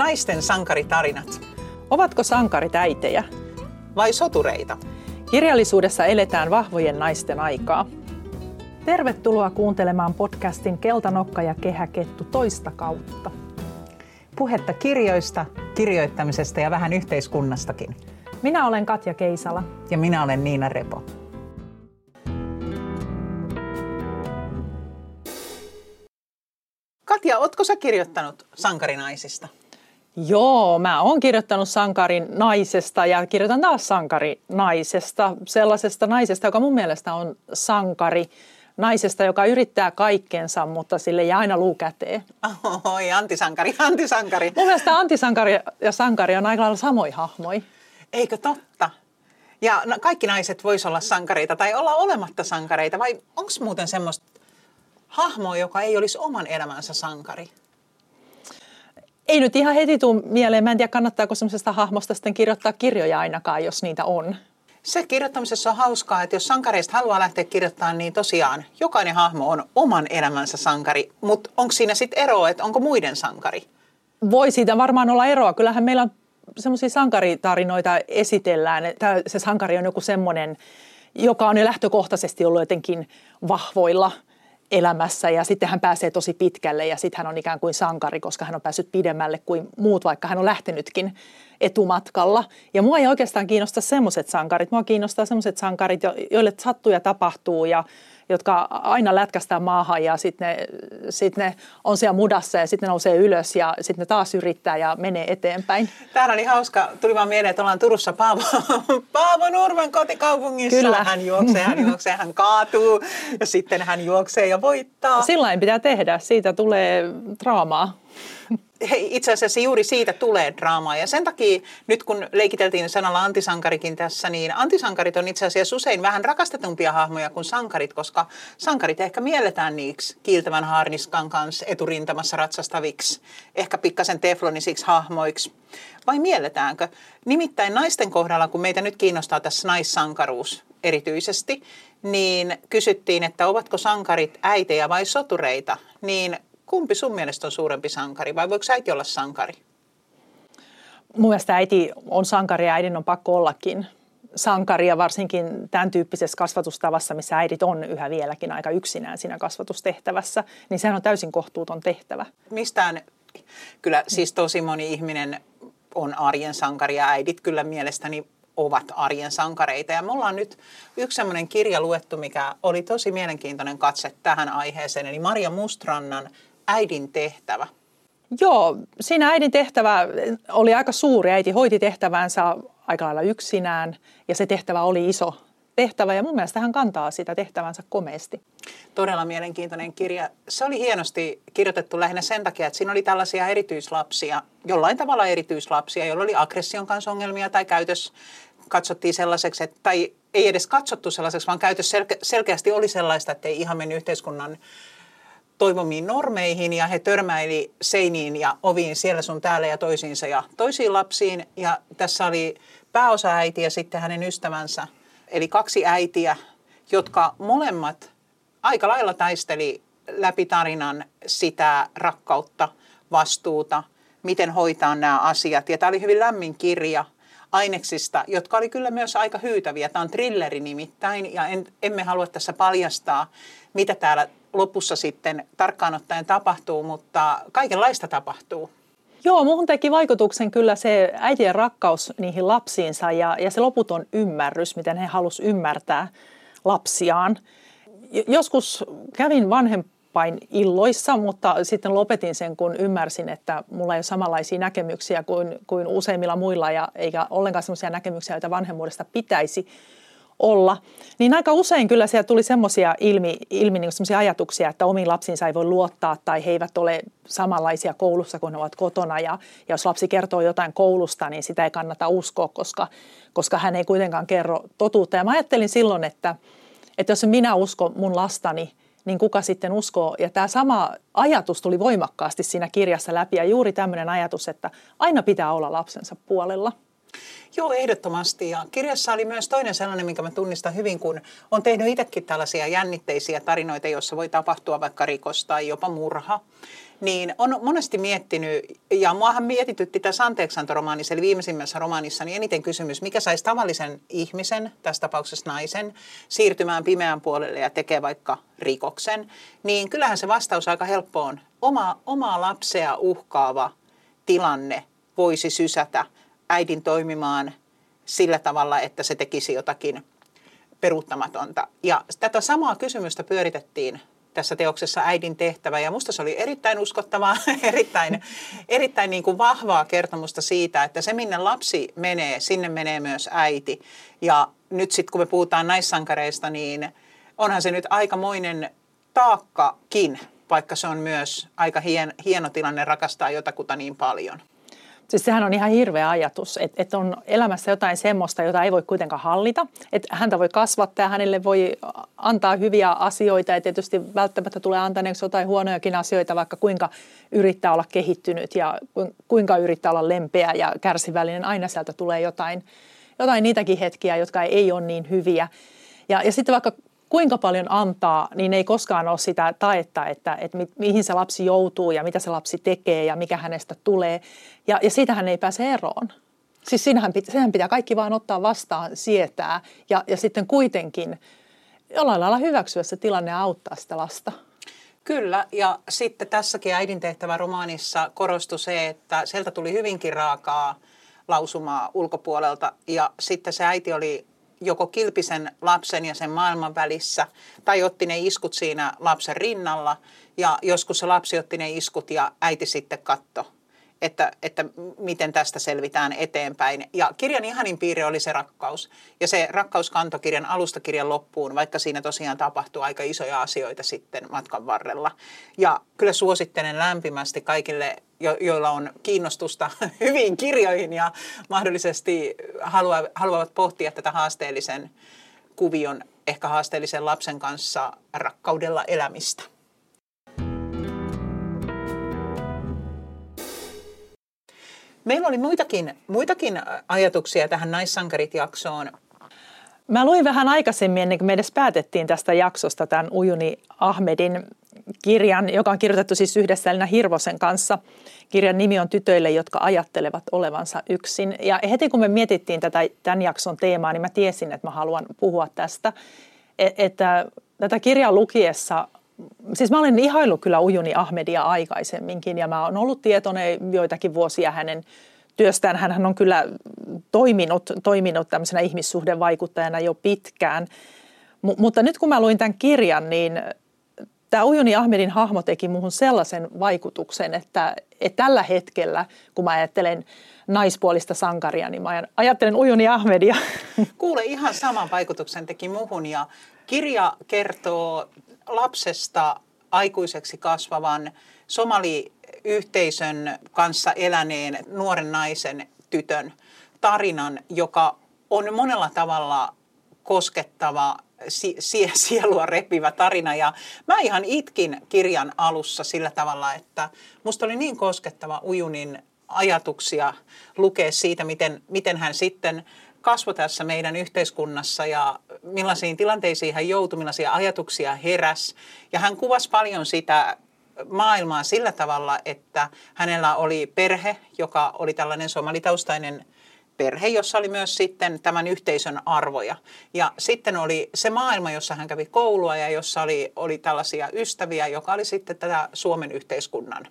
Naisten sankaritarinat. Ovatko sankarit äitejä? Vai sotureita? Kirjallisuudessa eletään vahvojen naisten aikaa. Tervetuloa kuuntelemaan podcastin Keltanokka ja kehäkettu toista kautta. Puhetta kirjoista, kirjoittamisesta ja vähän yhteiskunnastakin. Minä olen Katja Keisala. Ja minä olen Niina Repo. Katja, ootko sä kirjoittanut sankarinaisista? Joo, mä oon kirjoittanut sankarin naisesta ja kirjoitan taas sankarinaisesta, sellaisesta naisesta, joka mun mielestä on sankari. Naisesta, joka yrittää kaikkensa, mutta sille ei aina luu käteen. Oi, antisankari, antisankari. Mun mielestä antisankari ja sankari on aika lailla samoja hahmoja. Eikö totta? Ja no, kaikki naiset vois olla sankareita tai olla olematta sankareita, vai onko muuten semmoista hahmoa, joka ei olisi oman elämänsä sankari? Ei nyt ihan heti tule mieleen. Mä en tiedä, kannattaako semmoisesta hahmosta sitten kirjoittaa kirjoja ainakaan, jos niitä on. Se kirjoittamisessa on hauskaa, että jos sankareista haluaa lähteä kirjoittamaan, niin tosiaan jokainen hahmo on oman elämänsä sankari. Mutta onko siinä sitten eroa, että onko muiden sankari? Voi siitä varmaan olla eroa. Kyllähän meillä on semmoisia sankaritarinoita esitellään, että se sankari on joku semmoinen, joka on jo lähtökohtaisesti ollut jotenkin vahvoilla – elämässä ja sitten hän pääsee tosi pitkälle ja sitten hän on ikään kuin sankari, koska hän on päässyt pidemmälle kuin muut, vaikka hän on lähtenytkin etumatkalla. Ja mua ei oikeastaan kiinnosta semmoiset sankarit, mua kiinnostaa semmoiset sankarit, joille sattuu ja tapahtuu ja jotka aina lätkästään maahan ja sitten ne, sit ne on siellä mudassa ja sitten ne nousee ylös ja sitten ne taas yrittää ja menee eteenpäin. Täällä oli hauska, tuli vaan mieleen, että ollaan Turussa Paavo, Paavo Nurmen kotikaupungissa. Kyllä. Hän juoksee, hän juoksee, hän kaatuu ja sitten hän juoksee ja voittaa. Sillain pitää tehdä, siitä tulee draamaa itse asiassa juuri siitä tulee draamaa. Ja sen takia nyt kun leikiteltiin sanalla antisankarikin tässä, niin antisankarit on itse asiassa usein vähän rakastetumpia hahmoja kuin sankarit, koska sankarit ehkä mielletään niiksi kiiltävän haarniskan kanssa eturintamassa ratsastaviksi, ehkä pikkasen teflonisiksi hahmoiksi. Vai mielletäänkö? Nimittäin naisten kohdalla, kun meitä nyt kiinnostaa tässä naissankaruus erityisesti, niin kysyttiin, että ovatko sankarit äitejä vai sotureita, niin Kumpi sun mielestä on suurempi sankari vai voiko äiti olla sankari? Mun mielestä äiti on sankari ja äidin on pakko ollakin sankari ja varsinkin tämän tyyppisessä kasvatustavassa, missä äidit on yhä vieläkin aika yksinään siinä kasvatustehtävässä, niin sehän on täysin kohtuuton tehtävä. Mistään, kyllä siis tosi moni ihminen on arjen sankari ja äidit kyllä mielestäni ovat arjen sankareita. Ja me ollaan nyt yksi sellainen kirja luettu, mikä oli tosi mielenkiintoinen katse tähän aiheeseen, eli Maria Mustrannan äidin tehtävä? Joo, siinä äidin tehtävä oli aika suuri. Äiti hoiti tehtävänsä aika lailla yksinään ja se tehtävä oli iso tehtävä ja mun mielestä hän kantaa sitä tehtävänsä komeasti. Todella mielenkiintoinen kirja. Se oli hienosti kirjoitettu lähinnä sen takia, että siinä oli tällaisia erityislapsia, jollain tavalla erityislapsia, joilla oli aggression kanssa ongelmia tai käytös katsottiin sellaiseksi, että, tai ei edes katsottu sellaiseksi, vaan käytös selke- selkeästi oli sellaista, että ei ihan mennyt yhteiskunnan toivomiin normeihin ja he törmäili seiniin ja oviin siellä sun täällä ja toisiinsa ja toisiin lapsiin. Ja tässä oli pääosa äiti ja sitten hänen ystävänsä, eli kaksi äitiä, jotka molemmat aika lailla taisteli läpi tarinan sitä rakkautta, vastuuta, miten hoitaa nämä asiat. Ja tämä oli hyvin lämmin kirja aineksista, jotka oli kyllä myös aika hyytäviä. Tämä on trilleri nimittäin ja en, emme halua tässä paljastaa, mitä täällä lopussa sitten tarkkaan ottaen tapahtuu, mutta kaikenlaista tapahtuu. Joo, muuhun teki vaikutuksen kyllä se äitien rakkaus niihin lapsiinsa ja, ja se loputon ymmärrys, miten he halusivat ymmärtää lapsiaan. Joskus kävin vanhempain illoissa, mutta sitten lopetin sen, kun ymmärsin, että mulla ei ole samanlaisia näkemyksiä kuin, kuin useimmilla muilla ja eikä ollenkaan sellaisia näkemyksiä, joita vanhemmuudesta pitäisi olla, niin aika usein kyllä siellä tuli semmoisia ilmi, ilmi niin semmoisia ajatuksia, että omiin lapsiinsa ei voi luottaa tai he eivät ole samanlaisia koulussa kuin ne ovat kotona. Ja, ja jos lapsi kertoo jotain koulusta, niin sitä ei kannata uskoa, koska, koska hän ei kuitenkaan kerro totuutta. Ja mä ajattelin silloin, että, että jos minä uskon mun lastani, niin kuka sitten uskoo. Ja tämä sama ajatus tuli voimakkaasti siinä kirjassa läpi ja juuri tämmöinen ajatus, että aina pitää olla lapsensa puolella – Joo, ehdottomasti. Ja kirjassa oli myös toinen sellainen, minkä mä tunnistan hyvin, kun on tehnyt itsekin tällaisia jännitteisiä tarinoita, joissa voi tapahtua vaikka rikos tai jopa murha. Niin on monesti miettinyt, ja muahan mietitytti tässä Anteeksiantoromaanissa, eli viimeisimmässä romaanissa, niin eniten kysymys, mikä saisi tavallisen ihmisen, tässä tapauksessa naisen, siirtymään pimeän puolelle ja tekee vaikka rikoksen. Niin kyllähän se vastaus aika helppo on. Oma, omaa lapsea uhkaava tilanne voisi sysätä äidin toimimaan sillä tavalla, että se tekisi jotakin peruuttamatonta. Ja tätä samaa kysymystä pyöritettiin tässä teoksessa äidin tehtävä. Ja musta se oli erittäin uskottavaa, erittäin, erittäin niin kuin vahvaa kertomusta siitä, että se minne lapsi menee, sinne menee myös äiti. Ja nyt sitten kun me puhutaan naissankareista, niin onhan se nyt aikamoinen taakkakin, vaikka se on myös aika hien, hieno tilanne rakastaa jotakuta niin paljon. Siis sehän on ihan hirveä ajatus, että, että on elämässä jotain semmoista, jota ei voi kuitenkaan hallita. Että häntä voi kasvattaa, hänelle voi antaa hyviä asioita ja tietysti välttämättä tulee antaneeksi jotain huonojakin asioita, vaikka kuinka yrittää olla kehittynyt ja kuinka yrittää olla lempeä ja kärsivällinen. Aina sieltä tulee jotain, jotain niitäkin hetkiä, jotka ei ole niin hyviä. Ja, ja sitten vaikka kuinka paljon antaa, niin ei koskaan ole sitä taetta, että, että mi, mihin se lapsi joutuu ja mitä se lapsi tekee ja mikä hänestä tulee. Ja, ja siitähän ei pääse eroon. Siis siinähän, sehän pitää kaikki vaan ottaa vastaan, sietää ja, ja sitten kuitenkin jollain lailla hyväksyä se tilanne ja auttaa sitä lasta. Kyllä, ja sitten tässäkin äidin tehtävä romaanissa korostui se, että sieltä tuli hyvinkin raakaa lausumaa ulkopuolelta, ja sitten se äiti oli joko kilpisen lapsen ja sen maailman välissä, tai otti ne iskut siinä lapsen rinnalla, ja joskus se lapsi otti ne iskut ja äiti sitten katto että, että miten tästä selvitään eteenpäin. Ja kirjan ihanin piirre oli se rakkaus. Ja se rakkaus kantoi kirjan alusta kirjan loppuun, vaikka siinä tosiaan tapahtuu aika isoja asioita sitten matkan varrella. Ja kyllä suosittelen lämpimästi kaikille, jo- joilla on kiinnostusta hyviin kirjoihin ja mahdollisesti halua, haluavat pohtia tätä haasteellisen kuvion, ehkä haasteellisen lapsen kanssa rakkaudella elämistä. Meillä oli muitakin, muitakin ajatuksia tähän Naissankarit-jaksoon. Mä luin vähän aikaisemmin, ennen kuin me edes päätettiin tästä jaksosta, tämän Ujuni Ahmedin kirjan, joka on kirjoitettu siis yhdessä Elina Hirvosen kanssa. Kirjan nimi on Tytöille, jotka ajattelevat olevansa yksin. Ja heti kun me mietittiin tätä, tämän jakson teemaa, niin mä tiesin, että mä haluan puhua tästä. E, että tätä kirjaa lukiessa siis mä olen ihaillut kyllä Ujuni Ahmedia aikaisemminkin ja mä oon ollut tietoinen joitakin vuosia hänen työstään. Hän on kyllä toiminut, toiminut tämmöisenä ihmissuhdevaikuttajana jo pitkään. M- mutta nyt kun mä luin tämän kirjan, niin tämä Ujuni Ahmedin hahmo teki muuhun sellaisen vaikutuksen, että, että tällä hetkellä, kun mä ajattelen naispuolista sankaria, niin mä ajattelen Ujuni Ahmedia. Kuule, ihan saman vaikutuksen teki muuhun ja kirja kertoo lapsesta aikuiseksi kasvavan somaliyhteisön kanssa eläneen nuoren naisen tytön tarinan, joka on monella tavalla koskettava, sie- sielua repivä tarina. Ja mä ihan itkin kirjan alussa sillä tavalla, että musta oli niin koskettava Ujunin ajatuksia lukea siitä, miten, miten hän sitten kasvoi tässä meidän yhteiskunnassa ja millaisiin tilanteisiin hän joutui, millaisia ajatuksia heräs. Ja hän kuvasi paljon sitä maailmaa sillä tavalla, että hänellä oli perhe, joka oli tällainen somalitaustainen perhe, jossa oli myös sitten tämän yhteisön arvoja. Ja sitten oli se maailma, jossa hän kävi koulua ja jossa oli, oli tällaisia ystäviä, joka oli sitten tätä Suomen yhteiskunnan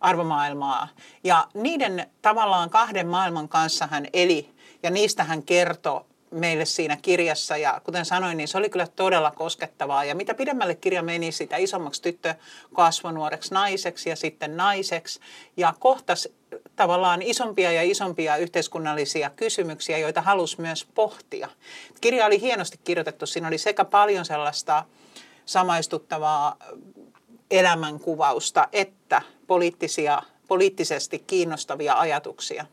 arvomaailmaa. Ja niiden tavallaan kahden maailman kanssa hän eli ja niistä hän kertoi meille siinä kirjassa ja kuten sanoin, niin se oli kyllä todella koskettavaa. Ja mitä pidemmälle kirja meni, sitä isommaksi tyttö kasvoi nuoreksi naiseksi ja sitten naiseksi. Ja kohtas tavallaan isompia ja isompia yhteiskunnallisia kysymyksiä, joita halusi myös pohtia. Kirja oli hienosti kirjoitettu. Siinä oli sekä paljon sellaista samaistuttavaa elämänkuvausta että poliittisia, poliittisesti kiinnostavia ajatuksia.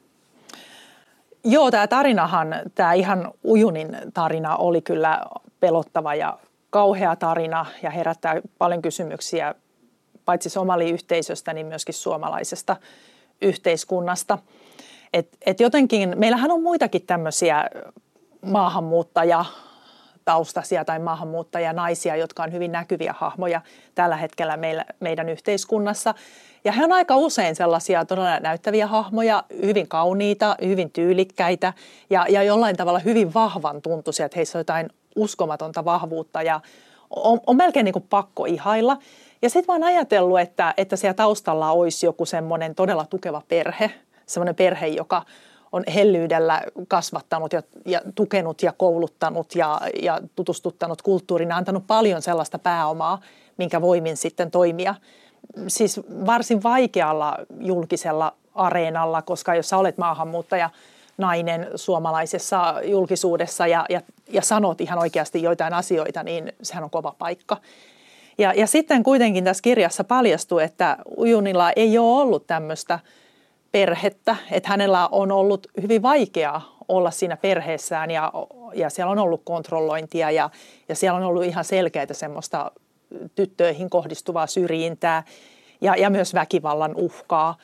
Joo, tämä tarinahan, tämä ihan Ujunin tarina oli kyllä pelottava ja kauhea tarina ja herättää paljon kysymyksiä paitsi somaliyhteisöstä, niin myöskin suomalaisesta yhteiskunnasta. Et, et jotenkin, meillähän on muitakin tämmöisiä maahanmuuttaja taustaisia tai maahanmuuttajanaisia, jotka on hyvin näkyviä hahmoja tällä hetkellä meillä, meidän yhteiskunnassa. Ja he on aika usein sellaisia todella näyttäviä hahmoja, hyvin kauniita, hyvin tyylikkäitä ja, ja jollain tavalla hyvin vahvan tuntuisia, että heissä on jotain uskomatonta vahvuutta ja on, on melkein niin kuin pakko ihailla. Ja sitten oon ajatellut, että, että siellä taustalla olisi joku semmoinen todella tukeva perhe, semmoinen perhe, joka on hellyydellä kasvattanut ja, ja tukenut ja kouluttanut ja, ja tutustuttanut kulttuuriin, antanut paljon sellaista pääomaa, minkä voimin sitten toimia. Siis varsin vaikealla julkisella areenalla, koska jos sä olet maahanmuuttaja, nainen suomalaisessa julkisuudessa ja, ja, ja sanot ihan oikeasti joitain asioita, niin sehän on kova paikka. Ja, ja sitten kuitenkin tässä kirjassa paljastuu, että Ujunilla ei ole ollut tämmöistä – perhettä, että hänellä on ollut hyvin vaikeaa olla siinä perheessään ja, ja siellä on ollut kontrollointia ja, ja siellä on ollut ihan selkeää semmoista tyttöihin kohdistuvaa syrjintää ja, ja myös väkivallan uhkaa.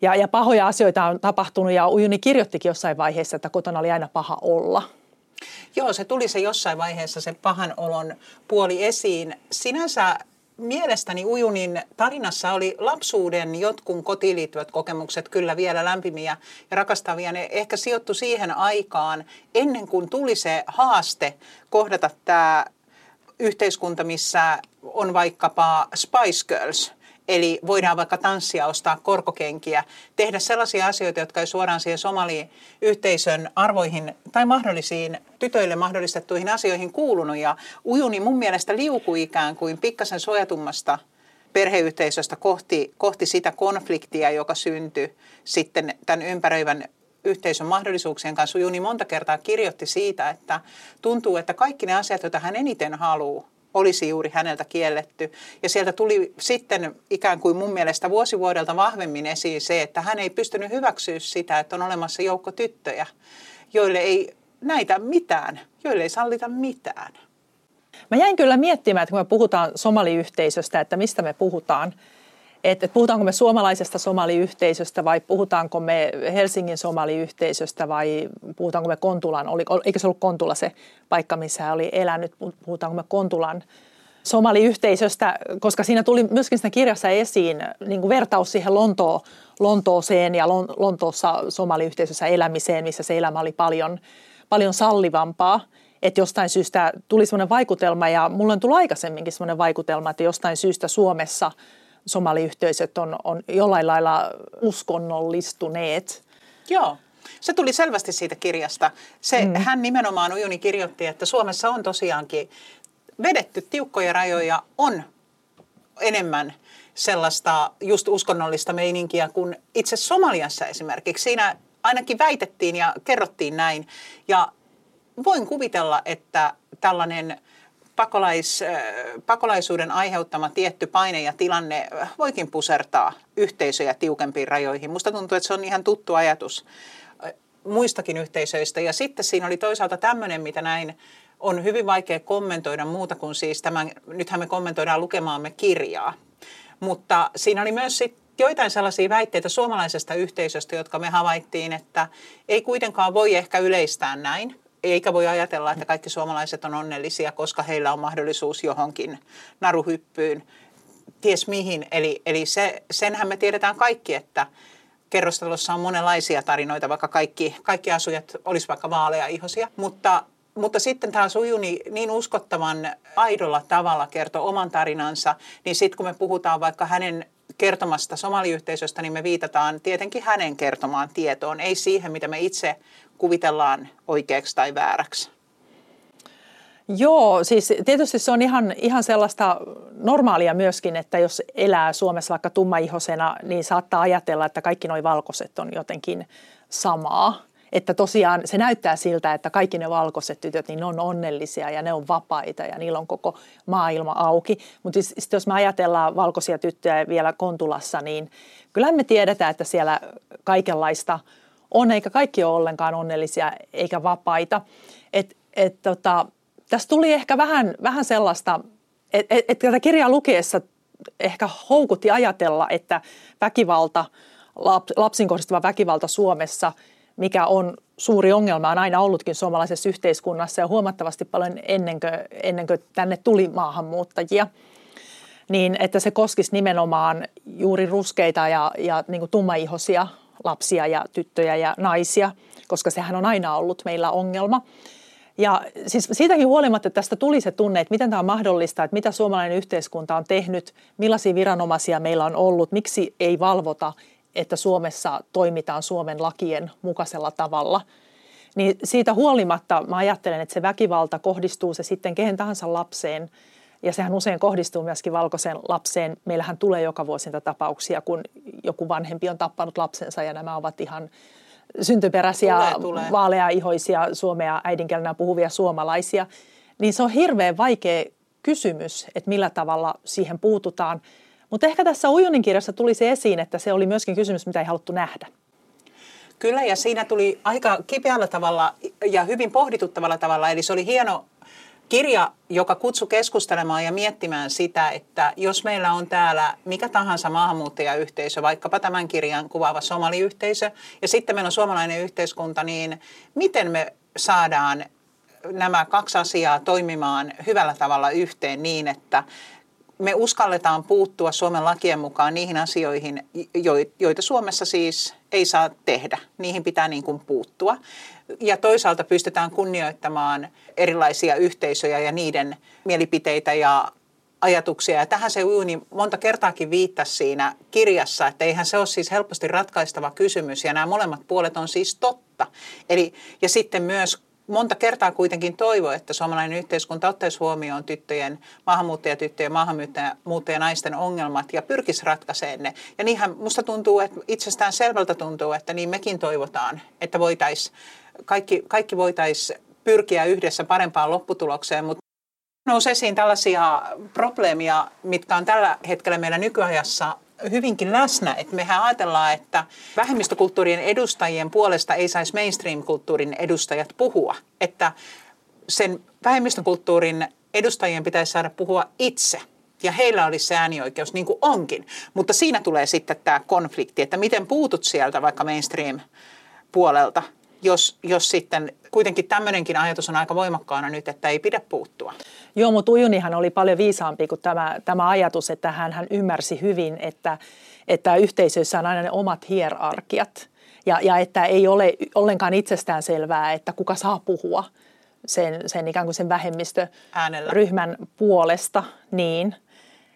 Ja, ja pahoja asioita on tapahtunut ja Ujuni kirjoittikin jossain vaiheessa, että kotona oli aina paha olla. Joo, se tuli se jossain vaiheessa se pahan olon puoli esiin. Sinänsä mielestäni Ujunin tarinassa oli lapsuuden jotkun kotiin liittyvät kokemukset kyllä vielä lämpimiä ja rakastavia. Ne ehkä sijoittu siihen aikaan ennen kuin tuli se haaste kohdata tämä yhteiskunta, missä on vaikkapa Spice Girls – Eli voidaan vaikka tanssia, ostaa korkokenkiä, tehdä sellaisia asioita, jotka ei suoraan siihen somali-yhteisön arvoihin tai mahdollisiin tytöille mahdollistettuihin asioihin kuulunut. Ja ujuni mun mielestä liukui ikään kuin pikkasen suojatummasta perheyhteisöstä kohti, kohti sitä konfliktia, joka syntyi sitten tämän ympäröivän yhteisön mahdollisuuksien kanssa. Ujuni monta kertaa kirjoitti siitä, että tuntuu, että kaikki ne asiat, joita hän eniten haluaa, olisi juuri häneltä kielletty. Ja sieltä tuli sitten ikään kuin mun mielestä vuosi vuodelta vahvemmin esiin se, että hän ei pystynyt hyväksyä sitä, että on olemassa joukko tyttöjä, joille ei näitä mitään, joille ei sallita mitään. Mä jäin kyllä miettimään, että kun me puhutaan somaliyhteisöstä, että mistä me puhutaan – että puhutaanko me suomalaisesta somaliyhteisöstä vai puhutaanko me Helsingin somaliyhteisöstä vai puhutaanko me Kontulan, oli, eikö se ollut Kontula se paikka, missä hän oli elänyt, puhutaanko me Kontulan somaliyhteisöstä, koska siinä tuli myöskin siinä kirjassa esiin niin kuin vertaus siihen Lontoon, Lontooseen ja Lontoossa somaliyhteisössä elämiseen, missä se elämä oli paljon, paljon sallivampaa. Että jostain syystä tuli sellainen vaikutelma ja mulla on tullut aikaisemminkin sellainen vaikutelma, että jostain syystä Suomessa – somaliyhteisöt on, on jollain lailla uskonnollistuneet. Joo. Se tuli selvästi siitä kirjasta. Se, mm. Hän nimenomaan Ujuni kirjoitti, että Suomessa on tosiaankin vedetty tiukkoja rajoja, on enemmän sellaista just uskonnollista meininkiä kuin itse Somaliassa esimerkiksi. Siinä ainakin väitettiin ja kerrottiin näin. Ja voin kuvitella, että tällainen – pakolais, pakolaisuuden aiheuttama tietty paine ja tilanne voikin pusertaa yhteisöjä tiukempiin rajoihin. Musta tuntuu, että se on ihan tuttu ajatus muistakin yhteisöistä. Ja sitten siinä oli toisaalta tämmöinen, mitä näin on hyvin vaikea kommentoida muuta kuin siis tämän, nythän me kommentoidaan lukemaamme kirjaa. Mutta siinä oli myös sit joitain sellaisia väitteitä suomalaisesta yhteisöstä, jotka me havaittiin, että ei kuitenkaan voi ehkä yleistää näin eikä voi ajatella, että kaikki suomalaiset on onnellisia, koska heillä on mahdollisuus johonkin naruhyppyyn, ties mihin. Eli, eli se, senhän me tiedetään kaikki, että kerrostalossa on monenlaisia tarinoita, vaikka kaikki, kaikki asujat olisivat vaikka vaaleja ihosia. Mutta, mutta sitten tämä Sujuni niin uskottavan aidolla tavalla kertoo oman tarinansa, niin sitten kun me puhutaan vaikka hänen kertomasta somaliyhteisöstä, niin me viitataan tietenkin hänen kertomaan tietoon, ei siihen, mitä me itse kuvitellaan oikeaksi tai vääräksi. Joo, siis tietysti se on ihan, ihan sellaista normaalia myöskin, että jos elää Suomessa vaikka tummaihosena, niin saattaa ajatella, että kaikki nuo valkoiset on jotenkin samaa. Että tosiaan se näyttää siltä, että kaikki ne valkoiset tytöt, niin ne on onnellisia ja ne on vapaita ja niillä on koko maailma auki. Mutta siis, jos me ajatellaan valkoisia tyttöjä vielä Kontulassa, niin kyllähän me tiedetään, että siellä kaikenlaista – on, eikä kaikki ole ollenkaan onnellisia eikä vapaita. Et, et, tota, tässä tuli ehkä vähän, vähän sellaista, että et, et tätä kirjaa lukeessa ehkä houkutti ajatella, että väkivalta lapsiin kohdistuva väkivalta Suomessa, mikä on suuri ongelma, on aina ollutkin suomalaisessa yhteiskunnassa ja huomattavasti paljon ennen kuin, ennen kuin tänne tuli maahanmuuttajia – niin että se koskisi nimenomaan juuri ruskeita ja, ja niin kuin tummaihoisia lapsia ja tyttöjä ja naisia, koska sehän on aina ollut meillä ongelma. Ja siis siitäkin huolimatta että tästä tuli se tunne, että miten tämä on mahdollista, että mitä suomalainen yhteiskunta on tehnyt, millaisia viranomaisia meillä on ollut, miksi ei valvota, että Suomessa toimitaan Suomen lakien mukaisella tavalla. Niin siitä huolimatta mä ajattelen, että se väkivalta kohdistuu se sitten kehen tahansa lapseen – ja sehän usein kohdistuu myöskin valkoiseen lapseen. Meillähän tulee joka vuosi niitä tapauksia, kun joku vanhempi on tappanut lapsensa ja nämä ovat ihan syntyperäisiä, tulee, tulee. vaaleaihoisia suomea äidinkielenä puhuvia suomalaisia. Niin se on hirveän vaikea kysymys, että millä tavalla siihen puututaan. Mutta ehkä tässä Ujunin kirjassa tuli se esiin, että se oli myöskin kysymys, mitä ei haluttu nähdä. Kyllä, ja siinä tuli aika kipeällä tavalla ja hyvin pohdituttavalla tavalla. Eli se oli hieno kirja, joka kutsui keskustelemaan ja miettimään sitä, että jos meillä on täällä mikä tahansa maahanmuuttajayhteisö, vaikkapa tämän kirjan kuvaava somaliyhteisö, ja sitten meillä on suomalainen yhteiskunta, niin miten me saadaan nämä kaksi asiaa toimimaan hyvällä tavalla yhteen niin, että me uskalletaan puuttua Suomen lakien mukaan niihin asioihin, joita Suomessa siis ei saa tehdä. Niihin pitää niin kuin puuttua. Ja toisaalta pystytään kunnioittamaan erilaisia yhteisöjä ja niiden mielipiteitä ja ajatuksia. Ja tähän se Uuni monta kertaakin viittasi siinä kirjassa, että eihän se ole siis helposti ratkaistava kysymys. Ja nämä molemmat puolet on siis totta. Eli, ja sitten myös monta kertaa kuitenkin toivo, että suomalainen yhteiskunta ottaisi huomioon tyttöjen, maahanmuuttajatyttöjen, maahanmuuttajanaisten ongelmat ja pyrkisi ratkaisemaan ne. Ja niinhän musta tuntuu, että itsestään selvältä tuntuu, että niin mekin toivotaan, että voitais, kaikki, kaikki voitaisiin pyrkiä yhdessä parempaan lopputulokseen, mutta nousi esiin tällaisia probleemia, mitkä on tällä hetkellä meillä nykyajassa hyvinkin läsnä. Että mehän ajatellaan, että vähemmistökulttuurien edustajien puolesta ei saisi mainstream-kulttuurin edustajat puhua. Että sen vähemmistökulttuurin edustajien pitäisi saada puhua itse ja heillä olisi se äänioikeus, niin kuin onkin. Mutta siinä tulee sitten tämä konflikti, että miten puutut sieltä vaikka mainstream-puolelta, jos, jos sitten kuitenkin tämmöinenkin ajatus on aika voimakkaana nyt, että ei pidä puuttua. Joo, mutta Ujunihan oli paljon viisaampi kuin tämä, tämä ajatus, että hän, hän ymmärsi hyvin, että, että yhteisöissä on aina ne omat hierarkiat ja, ja että ei ole ollenkaan itsestään selvää, että kuka saa puhua sen, sen ikään kuin sen vähemmistöryhmän puolesta. Niin,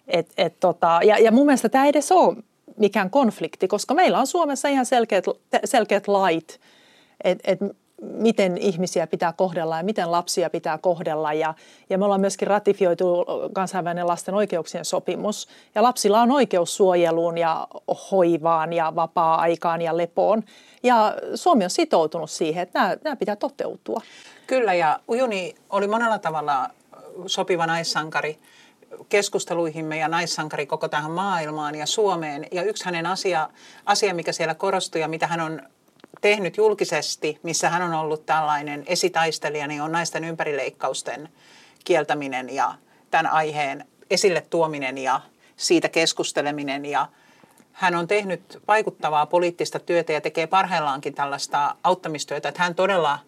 et, et tota, ja, ja mun mielestä tämä ei edes ole mikään konflikti, koska meillä on Suomessa ihan selkeät, selkeät lait, että et miten ihmisiä pitää kohdella ja miten lapsia pitää kohdella. Ja, ja me ollaan myöskin ratifioitu kansainvälinen lasten oikeuksien sopimus. Ja lapsilla on oikeus suojeluun ja hoivaan ja vapaa-aikaan ja lepoon. Ja Suomi on sitoutunut siihen, että nämä, nämä pitää toteutua. Kyllä ja Ujuni oli monella tavalla sopiva naissankari keskusteluihimme ja naissankari koko tähän maailmaan ja Suomeen. Ja yksi hänen asia, asia mikä siellä korostui ja mitä hän on tehnyt julkisesti, missä hän on ollut tällainen esitaistelija, niin on naisten ympärileikkausten kieltäminen ja tämän aiheen esille tuominen ja siitä keskusteleminen ja hän on tehnyt vaikuttavaa poliittista työtä ja tekee parhaillaankin tällaista auttamistyötä, että hän todella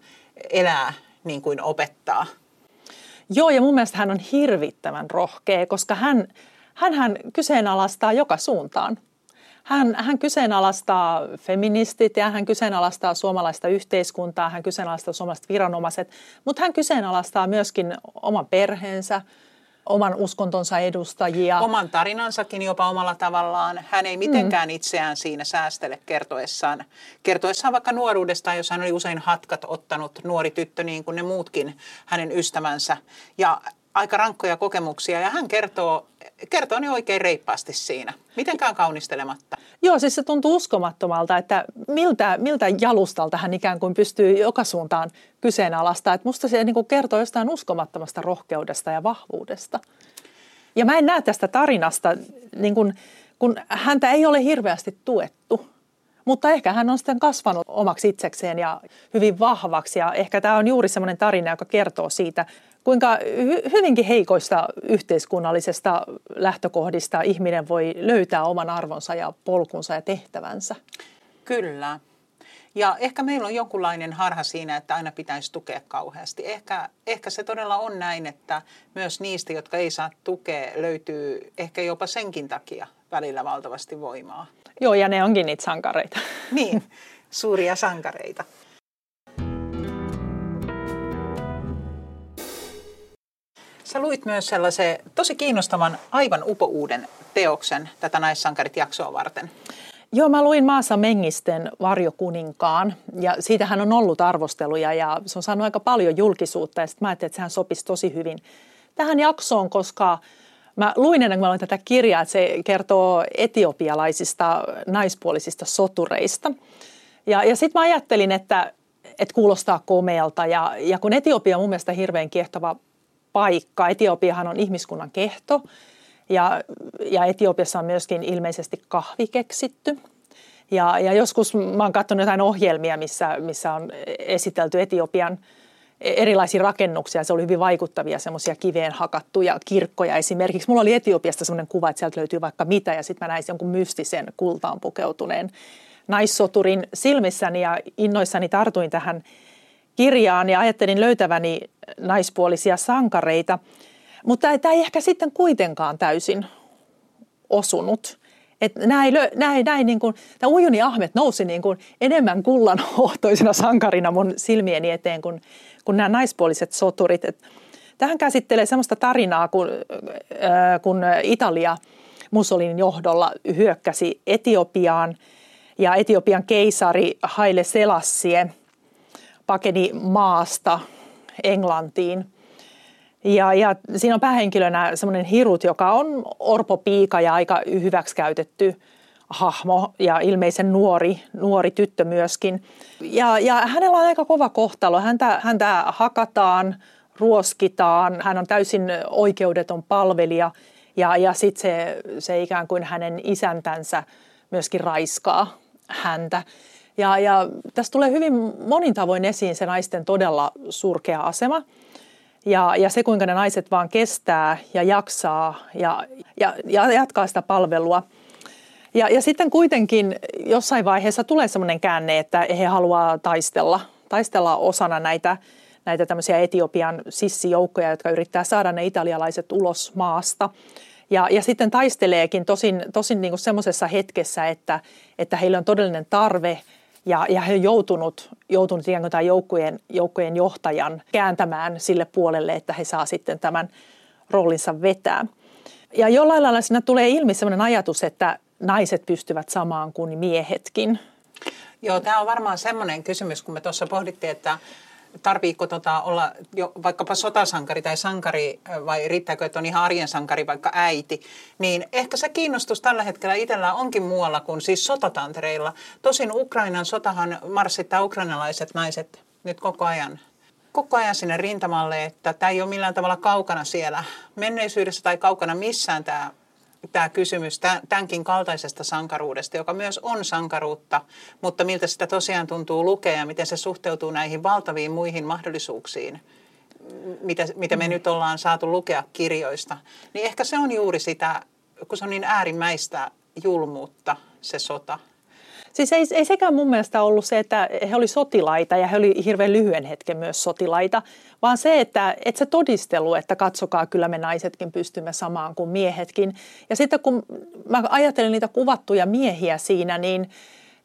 elää niin kuin opettaa. Joo, ja mun mielestä hän on hirvittävän rohkea, koska hän, hän, kyseenalaistaa joka suuntaan. Hän, hän kyseenalaistaa feministit ja hän kyseenalaistaa suomalaista yhteiskuntaa, hän kyseenalaistaa suomalaiset viranomaiset, mutta hän kyseenalaistaa myöskin oman perheensä, oman uskontonsa edustajia. Oman tarinansakin jopa omalla tavallaan. Hän ei mitenkään mm. itseään siinä säästele kertoessaan. Kertoessaan vaikka nuoruudestaan, jos hän oli usein hatkat ottanut nuori tyttö niin kuin ne muutkin hänen ystävänsä. Ja aika rankkoja kokemuksia ja hän kertoo, kertoo ne oikein reippaasti siinä, mitenkään kaunistelematta. Joo, siis se tuntuu uskomattomalta, että miltä, miltä jalustalta hän ikään kuin pystyy joka suuntaan kyseenalaistaa. Että musta se niin kuin kertoo jostain uskomattomasta rohkeudesta ja vahvuudesta. Ja mä en näe tästä tarinasta, niin kuin, kun häntä ei ole hirveästi tuettu – Mutta ehkä hän on sitten kasvanut omaksi itsekseen ja hyvin vahvaksi. Ja ehkä tämä on juuri sellainen tarina, joka kertoo siitä, kuinka hy- hyvinkin heikoista yhteiskunnallisesta lähtökohdista ihminen voi löytää oman arvonsa ja polkunsa ja tehtävänsä. Kyllä. Ja ehkä meillä on jonkunlainen harha siinä, että aina pitäisi tukea kauheasti. Ehkä, ehkä se todella on näin, että myös niistä, jotka ei saa tukea, löytyy ehkä jopa senkin takia välillä valtavasti voimaa. Joo, ja ne onkin niitä sankareita. Niin, suuria sankareita. Sä luit myös sellaisen tosi kiinnostavan, aivan upouuden teoksen tätä Naissankarit-jaksoa varten. Joo, mä luin Maassa Mengisten Varjokuninkaan ja siitähän on ollut arvosteluja ja se on saanut aika paljon julkisuutta ja sitten mä ajattelin, että sehän sopisi tosi hyvin tähän jaksoon, koska mä luin ennen kuin mä tätä kirjaa, että se kertoo etiopialaisista naispuolisista sotureista. Ja, ja sitten mä ajattelin, että, että kuulostaa komealta ja, ja kun Etiopia on mun mielestä hirveän kiehtova paikka, Etiopiahan on ihmiskunnan kehto – ja, ja Etiopiassa on myöskin ilmeisesti kahvi keksitty. Ja, ja joskus mä oon katsonut jotain ohjelmia, missä, missä on esitelty Etiopian erilaisia rakennuksia. Se oli hyvin vaikuttavia, semmoisia kiveen hakattuja kirkkoja esimerkiksi. Mulla oli Etiopiasta semmoinen kuva, että sieltä löytyy vaikka mitä ja sitten mä näin jonkun mystisen kultaan pukeutuneen naissoturin silmissäni ja innoissani tartuin tähän kirjaan ja ajattelin löytäväni naispuolisia sankareita – mutta tämä ei ehkä sitten kuitenkaan täysin osunut. Että näin, näin, näin niin kuin, tämä Ujuni Ahmet nousi niin kuin enemmän kullanhohtoisena sankarina mun silmieni eteen kuin, kuin nämä naispuoliset soturit. Et tähän käsittelee sellaista tarinaa, kun, äh, kun Italia Mussolinin johdolla hyökkäsi Etiopiaan ja Etiopian keisari Haile Selassie pakeni maasta Englantiin – ja, ja siinä on päähenkilönä semmoinen Hirut, joka on orpopiika ja aika hyväksi käytetty hahmo ja ilmeisen nuori, nuori tyttö myöskin. Ja, ja hänellä on aika kova kohtalo. Häntä, häntä hakataan, ruoskitaan, hän on täysin oikeudeton palvelija ja, ja sitten se, se ikään kuin hänen isäntänsä myöskin raiskaa häntä. Ja, ja tässä tulee hyvin monin tavoin esiin se naisten todella surkea asema – ja, ja se, kuinka ne naiset vaan kestää ja jaksaa ja, ja, ja jatkaa sitä palvelua. Ja, ja sitten kuitenkin jossain vaiheessa tulee sellainen käänne, että he haluaa taistella, taistella osana näitä, näitä tämmöisiä Etiopian sissijoukkoja, jotka yrittää saada ne italialaiset ulos maasta. Ja, ja sitten taisteleekin tosin, tosin niin kuin semmoisessa hetkessä, että, että heillä on todellinen tarve – ja, ja he joutunut, joutunut ikään kuin tämän joukkojen, joukkojen johtajan kääntämään sille puolelle, että he saa sitten tämän roolinsa vetää. Ja jollain lailla siinä tulee ilmi sellainen ajatus, että naiset pystyvät samaan kuin miehetkin. Joo, tämä on varmaan semmoinen kysymys, kun me tuossa pohdittiin, että tarviiko tota olla jo vaikkapa sotasankari tai sankari vai riittääkö, että on ihan arjen sankari vaikka äiti, niin ehkä se kiinnostus tällä hetkellä itsellä onkin muualla kuin siis sotatantereilla. Tosin Ukrainan sotahan marssittaa ukrainalaiset naiset nyt koko ajan koko ajan sinne rintamalle, että tämä ei ole millään tavalla kaukana siellä menneisyydessä tai kaukana missään tämä tämä kysymys tämänkin kaltaisesta sankaruudesta, joka myös on sankaruutta, mutta miltä sitä tosiaan tuntuu lukea ja miten se suhteutuu näihin valtaviin muihin mahdollisuuksiin, mitä, mitä me mm. nyt ollaan saatu lukea kirjoista, niin ehkä se on juuri sitä, kun se on niin äärimmäistä julmuutta se sota. Siis ei, ei sekään mun mielestä ollut se, että he oli sotilaita ja he oli hirveän lyhyen hetken myös sotilaita, vaan se, että, että se todistelu, että katsokaa, kyllä me naisetkin pystymme samaan kuin miehetkin. Ja sitten kun mä ajattelen niitä kuvattuja miehiä siinä, niin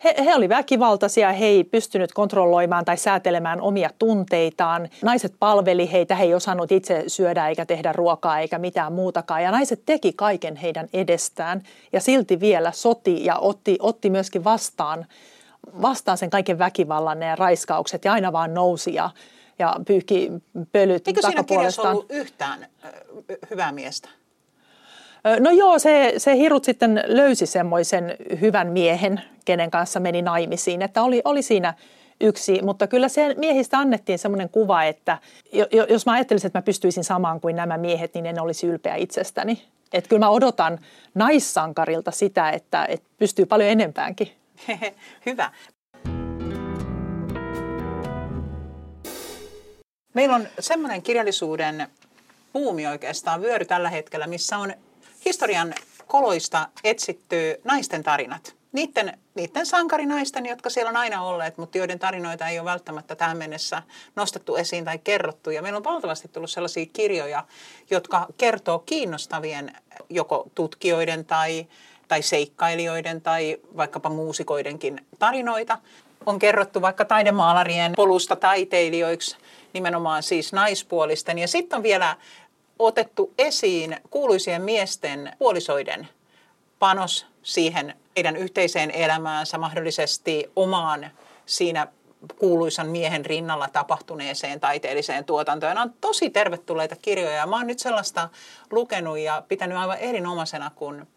he, he olivat väkivaltaisia, he ei pystynyt kontrolloimaan tai säätelemään omia tunteitaan. Naiset palveli heitä, he ei osannut itse syödä eikä tehdä ruokaa eikä mitään muutakaan. Ja naiset teki kaiken heidän edestään ja silti vielä soti ja otti, otti myöskin vastaan, vastaan sen kaiken väkivallan ja raiskaukset ja aina vaan nousi ja, ja pyyhki pölyt Eikö siinä kirjassa ollut yhtään hyvää miestä? No joo, se, se Hirut sitten löysi semmoisen hyvän miehen, kenen kanssa meni naimisiin, että oli, oli siinä yksi, mutta kyllä se miehistä annettiin semmoinen kuva, että jos mä ajattelisin, että mä pystyisin samaan kuin nämä miehet, niin en olisi ylpeä itsestäni. Että kyllä mä odotan naissankarilta sitä, että, että pystyy paljon enempäänkin. Hyvä. Meillä on semmoinen kirjallisuuden buumi oikeastaan vyöry tällä hetkellä, missä on historian koloista etsitty naisten tarinat. Niiden, niiden sankarinaisten, jotka siellä on aina olleet, mutta joiden tarinoita ei ole välttämättä tähän mennessä nostettu esiin tai kerrottu. Ja meillä on valtavasti tullut sellaisia kirjoja, jotka kertoo kiinnostavien joko tutkijoiden tai, tai seikkailijoiden tai vaikkapa muusikoidenkin tarinoita. On kerrottu vaikka taidemaalarien polusta taiteilijoiksi, nimenomaan siis naispuolisten. Ja sitten on vielä otettu esiin kuuluisien miesten puolisoiden panos siihen heidän yhteiseen elämäänsä, mahdollisesti omaan siinä kuuluisan miehen rinnalla tapahtuneeseen taiteelliseen tuotantoon. On tosi tervetulleita kirjoja. Mä oon nyt sellaista lukenut ja pitänyt aivan erinomaisena, kun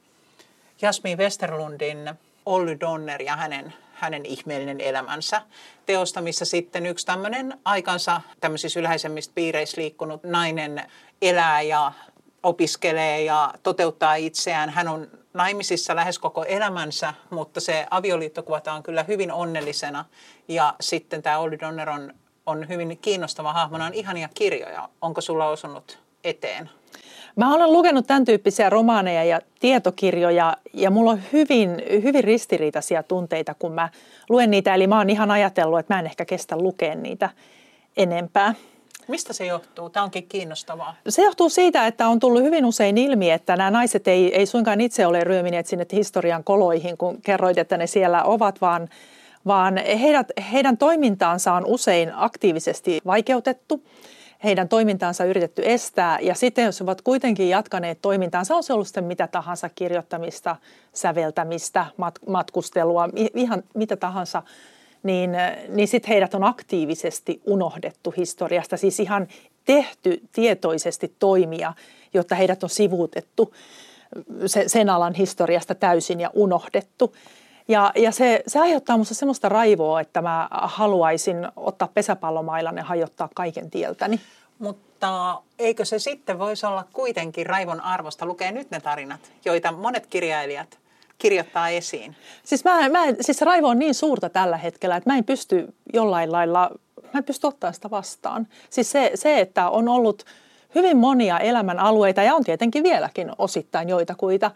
Jasmin Westerlundin Olly Donner ja hänen hänen ihmeellinen elämänsä teosta, missä sitten yksi tämmöinen aikansa tämmöisissä ylhäisemmistä piireissä liikkunut nainen elää ja opiskelee ja toteuttaa itseään. Hän on naimisissa lähes koko elämänsä, mutta se avioliitto kuvataan kyllä hyvin onnellisena. Ja sitten tämä Olli Donner on, on hyvin kiinnostava hahmo. on ihania kirjoja. Onko sulla osunut eteen? Mä olen lukenut tämän tyyppisiä romaaneja ja tietokirjoja ja mulla on hyvin, hyvin ristiriitaisia tunteita, kun mä luen niitä. Eli mä oon ihan ajatellut, että mä en ehkä kestä lukea niitä enempää. Mistä se johtuu? Tämä onkin kiinnostavaa. Se johtuu siitä, että on tullut hyvin usein ilmi, että nämä naiset ei, ei suinkaan itse ole ryömineet sinne historian koloihin, kun kerroit, että ne siellä ovat, vaan, vaan heidät, heidän toimintaansa on usein aktiivisesti vaikeutettu heidän toimintaansa yritetty estää. Ja sitten jos ovat kuitenkin jatkaneet toimintaansa, on se ollut sitten mitä tahansa kirjoittamista, säveltämistä, matkustelua, ihan mitä tahansa, niin, niin sitten heidät on aktiivisesti unohdettu historiasta. Siis ihan tehty tietoisesti toimia, jotta heidät on sivuutettu sen alan historiasta täysin ja unohdettu. Ja, ja se, se aiheuttaa minusta semmoista raivoa, että mä haluaisin ottaa pesäpallomailan ja hajottaa kaiken tieltäni. Mutta eikö se sitten voisi olla kuitenkin raivon arvosta lukea nyt ne tarinat, joita monet kirjailijat kirjoittaa esiin? Siis, mä, mä, siis raivo on niin suurta tällä hetkellä, että mä en pysty jollain lailla, mä en pysty ottaa sitä vastaan. Siis se, se että on ollut hyvin monia elämän alueita ja on tietenkin vieläkin osittain joitakuita,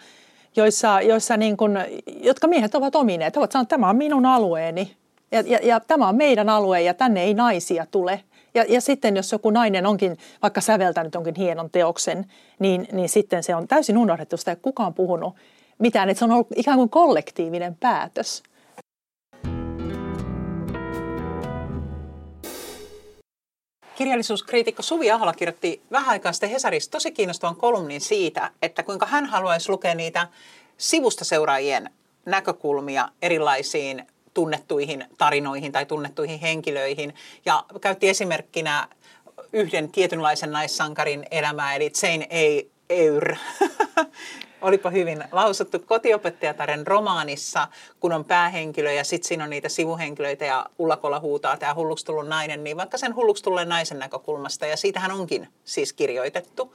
joissa, joissa niin kun, jotka miehet ovat omineet. He ovat sanoneet, että tämä on minun alueeni ja, ja, ja tämä on meidän alue ja tänne ei naisia tule. Ja, ja sitten jos joku nainen onkin vaikka säveltänyt jonkin hienon teoksen, niin, niin sitten se on täysin unohdettu sitä, että kukaan puhunut mitään. Että se on ollut ikään kuin kollektiivinen päätös. Kirjallisuuskriitikko Suvi Ahola kirjoitti vähän aikaa sitten Hesarissa tosi kiinnostavan kolumnin siitä, että kuinka hän haluaisi lukea niitä sivusta seuraajien näkökulmia erilaisiin tunnettuihin tarinoihin tai tunnettuihin henkilöihin. Ja käytti esimerkkinä yhden tietynlaisen naissankarin elämää, eli Jane. Eyre. Olipa hyvin lausuttu kotiopettajataren romaanissa, kun on päähenkilö ja sitten siinä on niitä sivuhenkilöitä ja Ullakolla huutaa tämä hulluksi tullut nainen, niin vaikka sen hulluksi tulleen naisen näkökulmasta ja siitähän onkin siis kirjoitettu.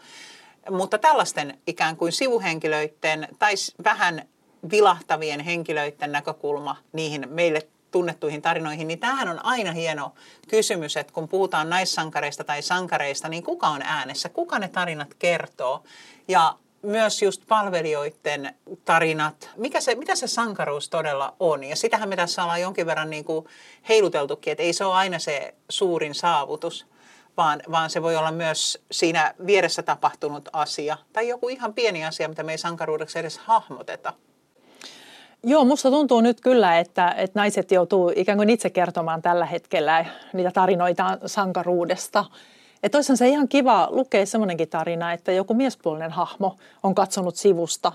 Mutta tällaisten ikään kuin sivuhenkilöiden tai vähän vilahtavien henkilöiden näkökulma niihin meille tunnettuihin tarinoihin, niin tämähän on aina hieno kysymys, että kun puhutaan naissankareista tai sankareista, niin kuka on äänessä, kuka ne tarinat kertoo. Ja myös just palvelijoiden tarinat, mikä se, mitä se sankaruus todella on. Ja sitähän me tässä ollaan jonkin verran niin kuin heiluteltukin, että ei se ole aina se suurin saavutus, vaan, vaan se voi olla myös siinä vieressä tapahtunut asia tai joku ihan pieni asia, mitä me ei sankaruudeksi edes hahmoteta. Joo, musta tuntuu nyt kyllä, että, että naiset joutuu ikään kuin itse kertomaan tällä hetkellä niitä tarinoita sankaruudesta. Että olisihan se ihan kiva lukea semmoinenkin tarina, että joku miespuolinen hahmo on katsonut sivusta,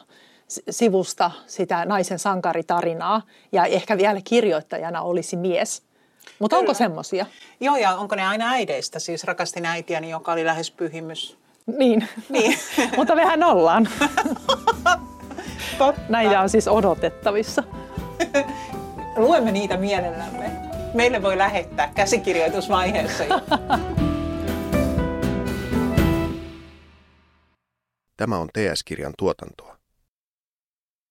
sivusta sitä naisen sankaritarinaa ja ehkä vielä kirjoittajana olisi mies. Mutta onko semmoisia? Joo, ja onko ne aina äideistä? Siis rakastin äitiäni, joka oli lähes pyhimys. Niin, niin. mutta mehän ollaan. Totta. Näitä on siis odotettavissa. Luemme niitä mielellämme. Meille voi lähettää käsikirjoitusvaiheessa. Tämä on TS-kirjan tuotantoa.